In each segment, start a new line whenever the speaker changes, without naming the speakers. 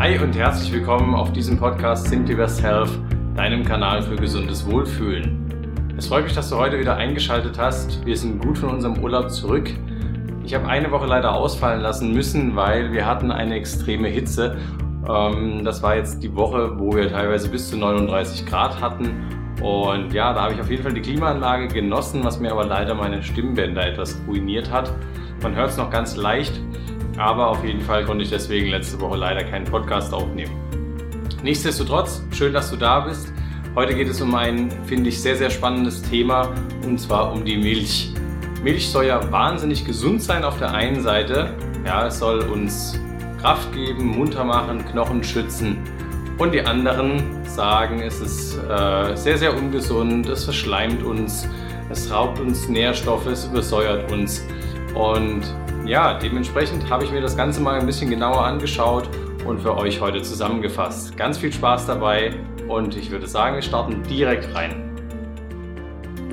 Hi und herzlich willkommen auf diesem Podcast Simply Health, deinem Kanal für gesundes Wohlfühlen. Es freut mich, dass du heute wieder eingeschaltet hast. Wir sind gut von unserem Urlaub zurück. Ich habe eine Woche leider ausfallen lassen müssen, weil wir hatten eine extreme Hitze. Ähm, das war jetzt die Woche, wo wir teilweise bis zu 39 Grad hatten. Und ja, da habe ich auf jeden Fall die Klimaanlage genossen, was mir aber leider meine Stimmbänder etwas ruiniert hat. Man hört es noch ganz leicht, aber auf jeden Fall konnte ich deswegen letzte Woche leider keinen Podcast aufnehmen. Nichtsdestotrotz, schön, dass du da bist. Heute geht es um ein, finde ich, sehr, sehr spannendes Thema und zwar um die Milch. Milch soll ja wahnsinnig gesund sein auf der einen Seite. Ja, es soll uns Kraft geben, munter machen, Knochen schützen. Und die anderen sagen, es ist äh, sehr, sehr ungesund, es verschleimt uns, es raubt uns Nährstoffe, es übersäuert uns. Und ja, dementsprechend habe ich mir das Ganze mal ein bisschen genauer angeschaut und für euch heute zusammengefasst. Ganz viel Spaß dabei und ich würde sagen, wir starten direkt rein.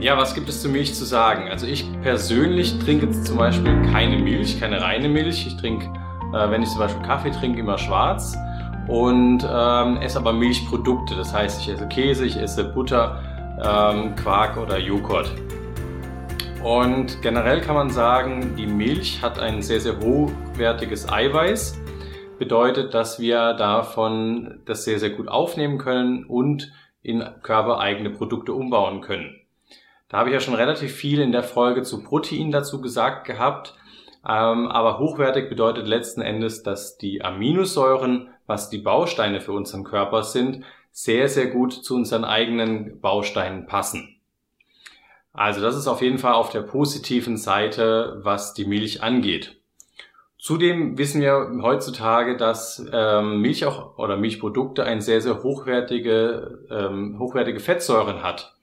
Ja, was gibt es zu Milch zu sagen? Also ich persönlich trinke jetzt zum Beispiel keine Milch, keine reine Milch. Ich trinke, äh, wenn ich zum Beispiel Kaffee trinke, immer schwarz und ähm, esse aber Milchprodukte. Das heißt, ich esse Käse, ich esse Butter, ähm, Quark oder Joghurt. Und generell kann man sagen, die Milch hat ein sehr, sehr hochwertiges Eiweiß. Bedeutet, dass wir davon das sehr, sehr gut aufnehmen können und in körpereigene Produkte umbauen können. Da habe ich ja schon relativ viel in der Folge zu Protein dazu gesagt gehabt. Ähm, aber hochwertig bedeutet letzten Endes, dass die Aminosäuren, was die Bausteine für unseren Körper sind, sehr, sehr gut zu unseren eigenen Bausteinen passen. Also das ist auf jeden Fall auf der positiven Seite, was die Milch angeht. Zudem wissen wir heutzutage, dass ähm, Milch auch oder Milchprodukte ein sehr, sehr hochwertige, ähm, hochwertige Fettsäuren hat.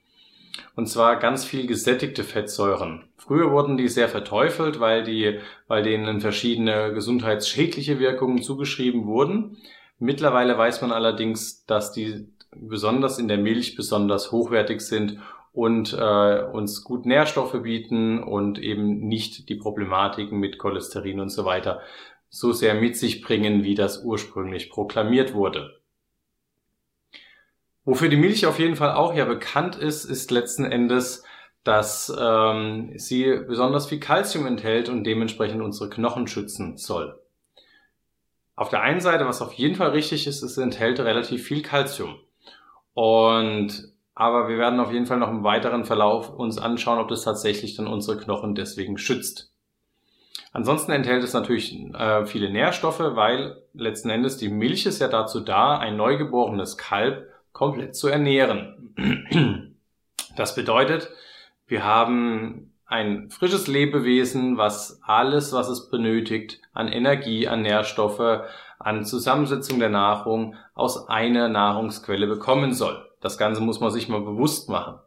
Und zwar ganz viel gesättigte Fettsäuren. Früher wurden die sehr verteufelt, weil die, weil denen verschiedene gesundheitsschädliche Wirkungen zugeschrieben wurden. Mittlerweile weiß man allerdings, dass die besonders in der Milch besonders hochwertig sind und äh, uns gut Nährstoffe bieten und eben nicht die Problematiken mit Cholesterin und so weiter so sehr mit sich bringen, wie das ursprünglich proklamiert wurde. Wofür die Milch auf jeden Fall auch ja bekannt ist, ist letzten Endes, dass ähm, sie besonders viel Kalzium enthält und dementsprechend unsere Knochen schützen soll. Auf der einen Seite, was auf jeden Fall richtig ist, es enthält relativ viel Kalzium. Und aber wir werden auf jeden Fall noch im weiteren Verlauf uns anschauen, ob das tatsächlich dann unsere Knochen deswegen schützt. Ansonsten enthält es natürlich äh, viele Nährstoffe, weil letzten Endes die Milch ist ja dazu da, ein neugeborenes Kalb komplett zu ernähren. Das bedeutet, wir haben ein frisches Lebewesen, was alles, was es benötigt, an Energie, an Nährstoffe, an Zusammensetzung der Nahrung aus einer Nahrungsquelle bekommen soll. Das Ganze muss man sich mal bewusst machen.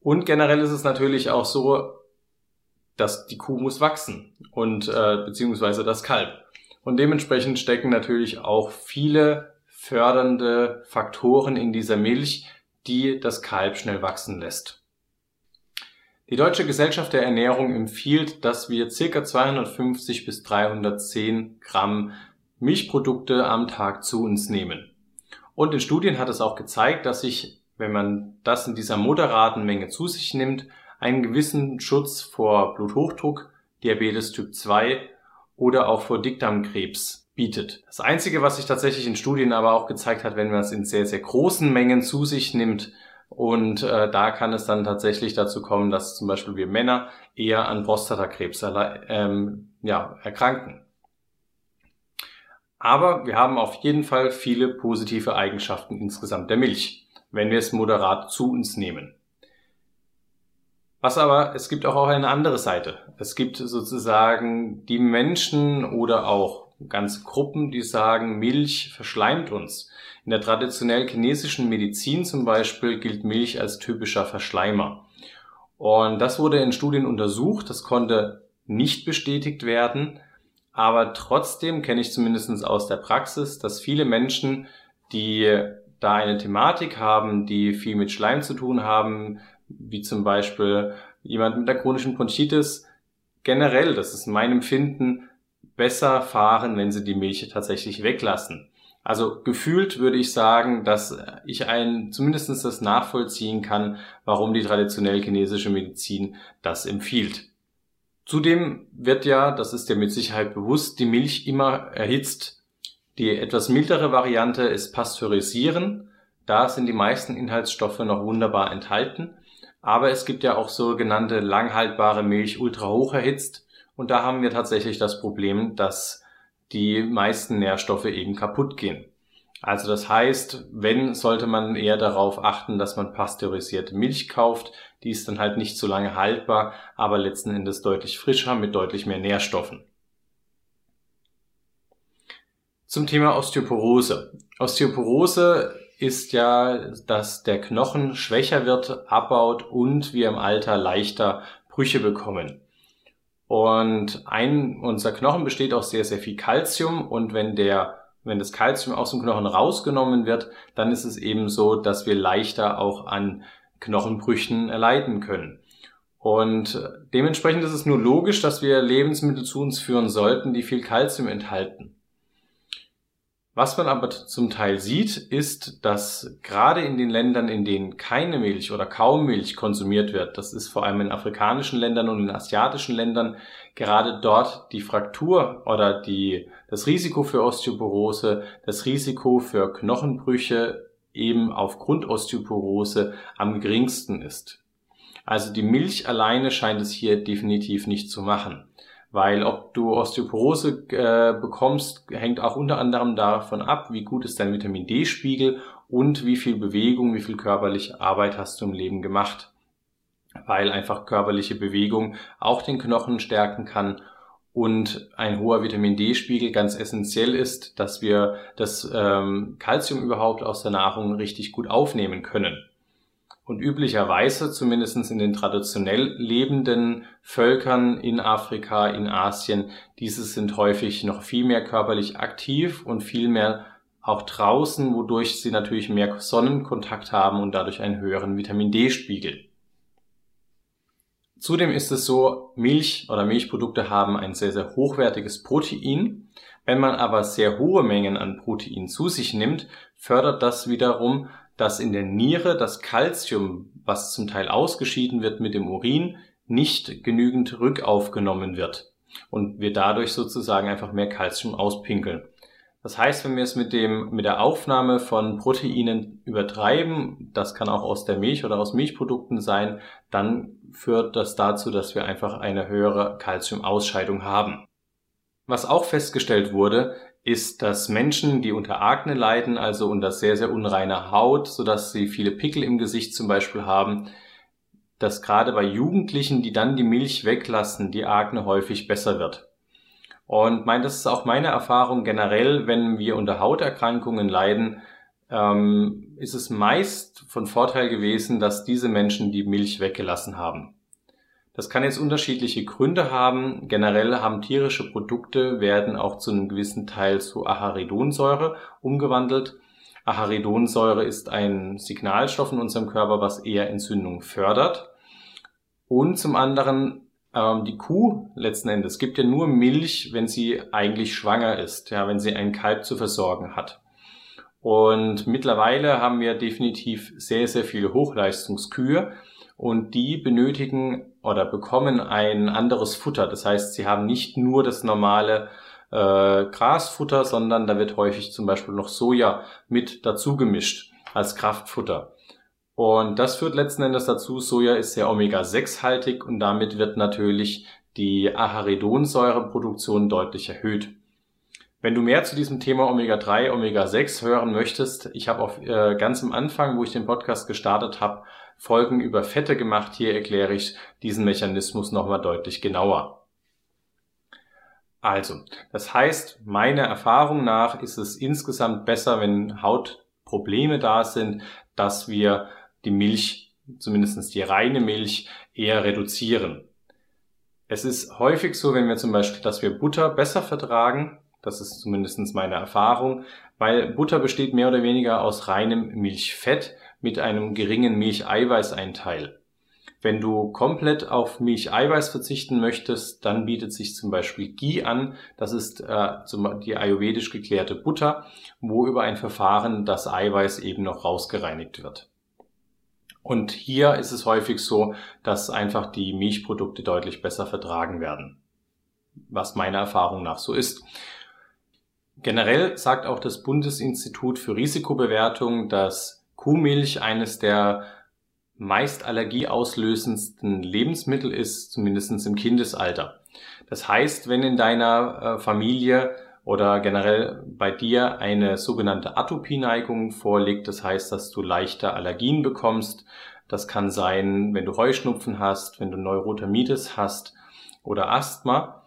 Und generell ist es natürlich auch so, dass die Kuh muss wachsen und äh, beziehungsweise das Kalb. Und dementsprechend stecken natürlich auch viele fördernde Faktoren in dieser Milch, die das Kalb schnell wachsen lässt. Die Deutsche Gesellschaft der Ernährung empfiehlt, dass wir ca. 250 bis 310 Gramm Milchprodukte am Tag zu uns nehmen. Und in Studien hat es auch gezeigt, dass sich, wenn man das in dieser moderaten Menge zu sich nimmt, einen gewissen Schutz vor Bluthochdruck, Diabetes Typ 2 oder auch vor Dickdarmkrebs bietet. Das Einzige, was sich tatsächlich in Studien aber auch gezeigt hat, wenn man es in sehr, sehr großen Mengen zu sich nimmt, und äh, da kann es dann tatsächlich dazu kommen, dass zum Beispiel wir Männer eher an Prostatakrebs ähm, ja, erkranken. Aber wir haben auf jeden Fall viele positive Eigenschaften insgesamt der Milch, wenn wir es moderat zu uns nehmen. Was aber, es gibt auch eine andere Seite. Es gibt sozusagen die Menschen oder auch ganze Gruppen, die sagen, Milch verschleimt uns. In der traditionell chinesischen Medizin zum Beispiel gilt Milch als typischer Verschleimer. Und das wurde in Studien untersucht, das konnte nicht bestätigt werden, aber trotzdem kenne ich zumindest aus der Praxis, dass viele Menschen, die da eine Thematik haben, die viel mit Schleim zu tun haben, wie zum Beispiel jemand mit der chronischen Bronchitis, generell, das ist mein Empfinden, besser fahren, wenn sie die Milch tatsächlich weglassen. Also gefühlt würde ich sagen, dass ich ein, zumindest das nachvollziehen kann, warum die traditionell chinesische Medizin das empfiehlt. Zudem wird ja, das ist dir mit Sicherheit bewusst, die Milch immer erhitzt. Die etwas mildere Variante ist Pasteurisieren. Da sind die meisten Inhaltsstoffe noch wunderbar enthalten. Aber es gibt ja auch sogenannte langhaltbare Milch ultra hoch erhitzt. Und da haben wir tatsächlich das Problem, dass die meisten Nährstoffe eben kaputt gehen. Also das heißt, wenn sollte man eher darauf achten, dass man pasteurisierte Milch kauft. Die ist dann halt nicht so lange haltbar, aber letzten Endes deutlich frischer mit deutlich mehr Nährstoffen. Zum Thema Osteoporose. Osteoporose ist ja, dass der Knochen schwächer wird, abbaut und wir im Alter leichter Brüche bekommen. Und ein, unser Knochen besteht aus sehr, sehr viel Kalzium und wenn der, wenn das Kalzium aus dem Knochen rausgenommen wird, dann ist es eben so, dass wir leichter auch an Knochenbrüchen erleiden können. Und dementsprechend ist es nur logisch, dass wir Lebensmittel zu uns führen sollten, die viel Kalzium enthalten. Was man aber zum Teil sieht, ist, dass gerade in den Ländern, in denen keine Milch oder kaum Milch konsumiert wird, das ist vor allem in afrikanischen Ländern und in asiatischen Ländern, gerade dort die Fraktur oder die, das Risiko für Osteoporose, das Risiko für Knochenbrüche eben aufgrund Osteoporose am geringsten ist. Also die Milch alleine scheint es hier definitiv nicht zu machen. Weil ob du Osteoporose äh, bekommst, hängt auch unter anderem davon ab, wie gut ist dein Vitamin D-Spiegel und wie viel Bewegung, wie viel körperliche Arbeit hast du im Leben gemacht. Weil einfach körperliche Bewegung auch den Knochen stärken kann und ein hoher Vitamin D-Spiegel ganz essentiell ist, dass wir das ähm, Calcium überhaupt aus der Nahrung richtig gut aufnehmen können. Und üblicherweise, zumindest in den traditionell lebenden Völkern in Afrika, in Asien, diese sind häufig noch viel mehr körperlich aktiv und viel mehr auch draußen, wodurch sie natürlich mehr Sonnenkontakt haben und dadurch einen höheren Vitamin D-Spiegel. Zudem ist es so, Milch oder Milchprodukte haben ein sehr, sehr hochwertiges Protein. Wenn man aber sehr hohe Mengen an Protein zu sich nimmt, fördert das wiederum dass in der Niere das Kalzium, was zum Teil ausgeschieden wird mit dem Urin, nicht genügend rückaufgenommen wird und wir dadurch sozusagen einfach mehr Kalzium auspinkeln. Das heißt, wenn wir es mit dem, mit der Aufnahme von Proteinen übertreiben, das kann auch aus der Milch oder aus Milchprodukten sein, dann führt das dazu, dass wir einfach eine höhere Kalziumausscheidung haben. Was auch festgestellt wurde, ist, dass Menschen, die unter Akne leiden, also unter sehr, sehr unreiner Haut, sodass sie viele Pickel im Gesicht zum Beispiel haben, dass gerade bei Jugendlichen, die dann die Milch weglassen, die Akne häufig besser wird. Und mein, das ist auch meine Erfahrung generell, wenn wir unter Hauterkrankungen leiden, ähm, ist es meist von Vorteil gewesen, dass diese Menschen die Milch weggelassen haben. Das kann jetzt unterschiedliche Gründe haben. Generell haben tierische Produkte, werden auch zu einem gewissen Teil zu Acharidonsäure umgewandelt. Acharidonsäure ist ein Signalstoff in unserem Körper, was eher Entzündung fördert. Und zum anderen ähm, die Kuh letzten Endes gibt ja nur Milch, wenn sie eigentlich schwanger ist, ja, wenn sie einen Kalb zu versorgen hat. Und mittlerweile haben wir definitiv sehr, sehr viele Hochleistungskühe und die benötigen oder bekommen ein anderes Futter. Das heißt, sie haben nicht nur das normale äh, Grasfutter, sondern da wird häufig zum Beispiel noch Soja mit dazu gemischt als Kraftfutter. Und das führt letzten Endes dazu, Soja ist sehr Omega-6-haltig und damit wird natürlich die Acharidonsäureproduktion deutlich erhöht. Wenn du mehr zu diesem Thema Omega-3, Omega-6 hören möchtest, ich habe auf äh, ganz am Anfang, wo ich den Podcast gestartet habe, Folgen über Fette gemacht. Hier erkläre ich diesen Mechanismus nochmal deutlich genauer. Also, das heißt, meiner Erfahrung nach ist es insgesamt besser, wenn Hautprobleme da sind, dass wir die Milch, zumindest die reine Milch, eher reduzieren. Es ist häufig so, wenn wir zum Beispiel, dass wir Butter besser vertragen, das ist zumindest meine Erfahrung, weil Butter besteht mehr oder weniger aus reinem Milchfett mit einem geringen Milcheiweißeinteil. Wenn du komplett auf Milcheiweiß verzichten möchtest, dann bietet sich zum Beispiel Ghee an. Das ist äh, die ayurvedisch geklärte Butter, wo über ein Verfahren das Eiweiß eben noch rausgereinigt wird. Und hier ist es häufig so, dass einfach die Milchprodukte deutlich besser vertragen werden, was meiner Erfahrung nach so ist. Generell sagt auch das Bundesinstitut für Risikobewertung, dass Kuhmilch eines der meist allergieauslösendsten Lebensmittel ist, zumindest im Kindesalter. Das heißt, wenn in deiner äh, Familie oder generell bei dir eine sogenannte Atopieneigung vorliegt, das heißt, dass du leichter Allergien bekommst, das kann sein, wenn du Heuschnupfen hast, wenn du Neurothermitis hast oder Asthma,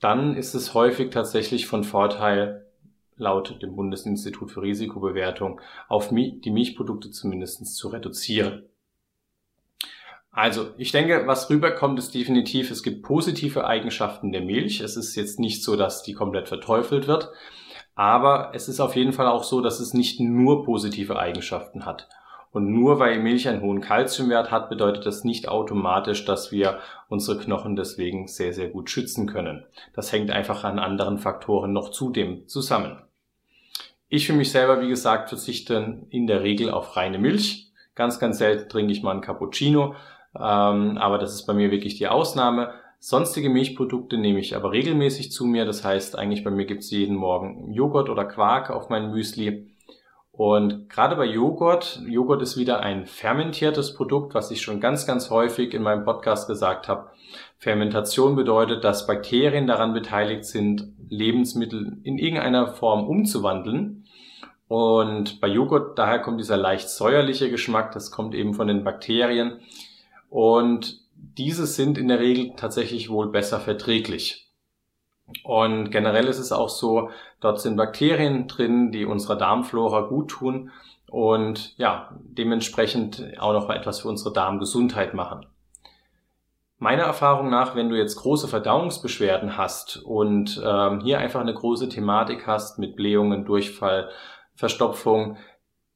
dann ist es häufig tatsächlich von Vorteil, laut dem Bundesinstitut für Risikobewertung, auf die Milchprodukte zumindest zu reduzieren. Also, ich denke, was rüberkommt, ist definitiv, es gibt positive Eigenschaften der Milch. Es ist jetzt nicht so, dass die komplett verteufelt wird. Aber es ist auf jeden Fall auch so, dass es nicht nur positive Eigenschaften hat. Und nur weil Milch einen hohen Kalziumwert hat, bedeutet das nicht automatisch, dass wir unsere Knochen deswegen sehr, sehr gut schützen können. Das hängt einfach an anderen Faktoren noch zudem zusammen. Ich für mich selber, wie gesagt, verzichte in der Regel auf reine Milch. Ganz, ganz selten trinke ich mal einen Cappuccino. Ähm, aber das ist bei mir wirklich die Ausnahme. Sonstige Milchprodukte nehme ich aber regelmäßig zu mir. Das heißt, eigentlich bei mir gibt es jeden Morgen Joghurt oder Quark auf mein Müsli. Und gerade bei Joghurt, Joghurt ist wieder ein fermentiertes Produkt, was ich schon ganz, ganz häufig in meinem Podcast gesagt habe. Fermentation bedeutet, dass Bakterien daran beteiligt sind, Lebensmittel in irgendeiner Form umzuwandeln. Und bei Joghurt, daher kommt dieser leicht säuerliche Geschmack, das kommt eben von den Bakterien. Und diese sind in der Regel tatsächlich wohl besser verträglich. Und generell ist es auch so, dort sind Bakterien drin, die unserer Darmflora gut tun und ja, dementsprechend auch noch etwas für unsere Darmgesundheit machen. Meiner Erfahrung nach, wenn du jetzt große Verdauungsbeschwerden hast und ähm, hier einfach eine große Thematik hast mit Blähungen, Durchfall, Verstopfung,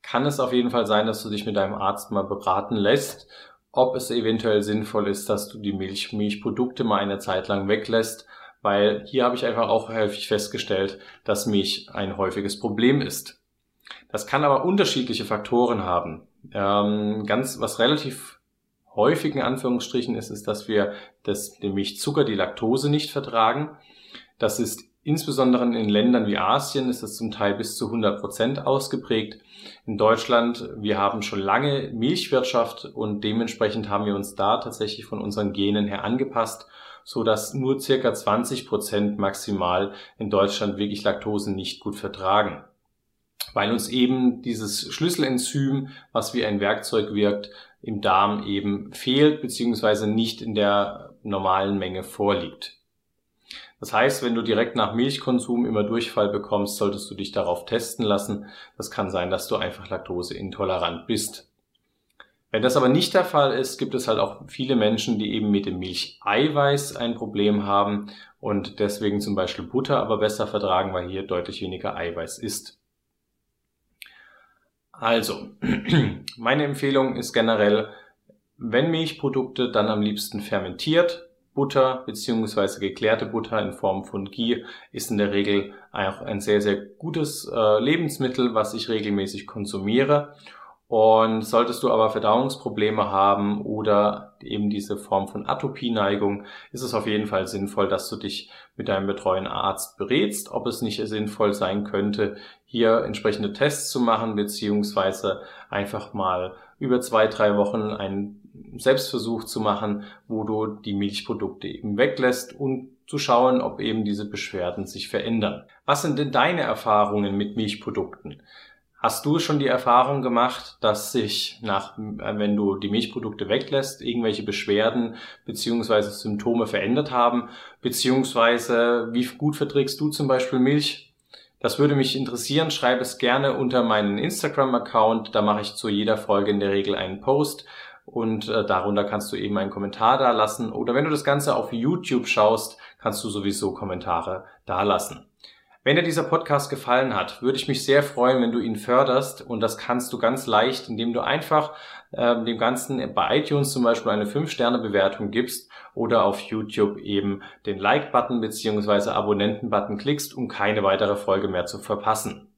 kann es auf jeden Fall sein, dass du dich mit deinem Arzt mal beraten lässt ob es eventuell sinnvoll ist, dass du die Milch, Milchprodukte mal eine Zeit lang weglässt, weil hier habe ich einfach auch häufig festgestellt, dass Milch ein häufiges Problem ist. Das kann aber unterschiedliche Faktoren haben. Ähm, ganz was relativ häufig in Anführungsstrichen ist, ist, dass wir das, den Milchzucker, die Laktose nicht vertragen. Das ist Insbesondere in Ländern wie Asien ist es zum Teil bis zu 100 Prozent ausgeprägt. In Deutschland, wir haben schon lange Milchwirtschaft und dementsprechend haben wir uns da tatsächlich von unseren Genen her angepasst, so dass nur circa 20 Prozent maximal in Deutschland wirklich Laktose nicht gut vertragen. Weil uns eben dieses Schlüsselenzym, was wie ein Werkzeug wirkt, im Darm eben fehlt bzw. nicht in der normalen Menge vorliegt. Das heißt, wenn du direkt nach Milchkonsum immer Durchfall bekommst, solltest du dich darauf testen lassen. Das kann sein, dass du einfach laktoseintolerant bist. Wenn das aber nicht der Fall ist, gibt es halt auch viele Menschen, die eben mit dem Milcheiweiß ein Problem haben und deswegen zum Beispiel Butter aber besser vertragen, weil hier deutlich weniger Eiweiß ist. Also, meine Empfehlung ist generell, wenn Milchprodukte, dann am liebsten fermentiert, Butter beziehungsweise geklärte Butter in Form von Ghee ist in der Regel auch ein sehr, sehr gutes äh, Lebensmittel, was ich regelmäßig konsumiere. Und solltest du aber Verdauungsprobleme haben oder eben diese Form von Atopieneigung, ist es auf jeden Fall sinnvoll, dass du dich mit deinem betreuen Arzt berätst, ob es nicht sinnvoll sein könnte, hier entsprechende Tests zu machen, beziehungsweise einfach mal über zwei, drei Wochen einen Selbstversuch zu machen, wo du die Milchprodukte eben weglässt und zu schauen, ob eben diese Beschwerden sich verändern. Was sind denn deine Erfahrungen mit Milchprodukten? Hast du schon die Erfahrung gemacht, dass sich nach, äh, wenn du die Milchprodukte weglässt, irgendwelche Beschwerden beziehungsweise Symptome verändert haben? Beziehungsweise wie gut verträgst du zum Beispiel Milch? Das würde mich interessieren. Schreib es gerne unter meinen Instagram-Account. Da mache ich zu jeder Folge in der Regel einen Post und äh, darunter kannst du eben einen Kommentar da lassen. Oder wenn du das Ganze auf YouTube schaust, kannst du sowieso Kommentare da lassen. Wenn dir dieser Podcast gefallen hat, würde ich mich sehr freuen, wenn du ihn förderst und das kannst du ganz leicht, indem du einfach äh, dem Ganzen bei iTunes zum Beispiel eine 5-Sterne-Bewertung gibst oder auf YouTube eben den Like-Button bzw. Abonnenten-Button klickst, um keine weitere Folge mehr zu verpassen.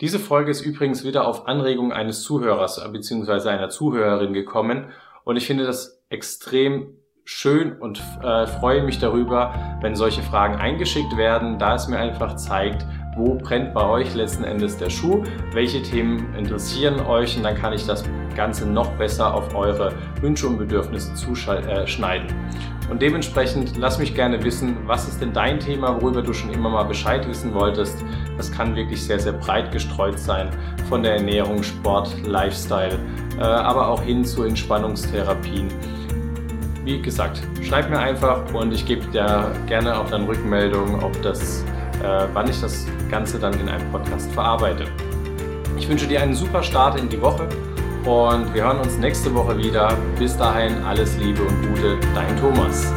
Diese Folge ist übrigens wieder auf Anregung eines Zuhörers bzw. einer Zuhörerin gekommen und ich finde das extrem schön und äh, freue mich darüber, wenn solche Fragen eingeschickt werden, da es mir einfach zeigt, wo brennt bei euch letzten Endes der Schuh, welche Themen interessieren euch und dann kann ich das Ganze noch besser auf eure Wünsche und Bedürfnisse zuschneiden. Äh, und dementsprechend lass mich gerne wissen, was ist denn dein Thema, worüber du schon immer mal Bescheid wissen wolltest. Das kann wirklich sehr, sehr breit gestreut sein, von der Ernährung, Sport, Lifestyle, äh, aber auch hin zu Entspannungstherapien wie gesagt, schreib mir einfach und ich gebe dir gerne auch dann Rückmeldung, ob das, äh, wann ich das Ganze dann in einem Podcast verarbeite. Ich wünsche dir einen super Start in die Woche und wir hören uns nächste Woche wieder. Bis dahin alles Liebe und Gute, dein Thomas.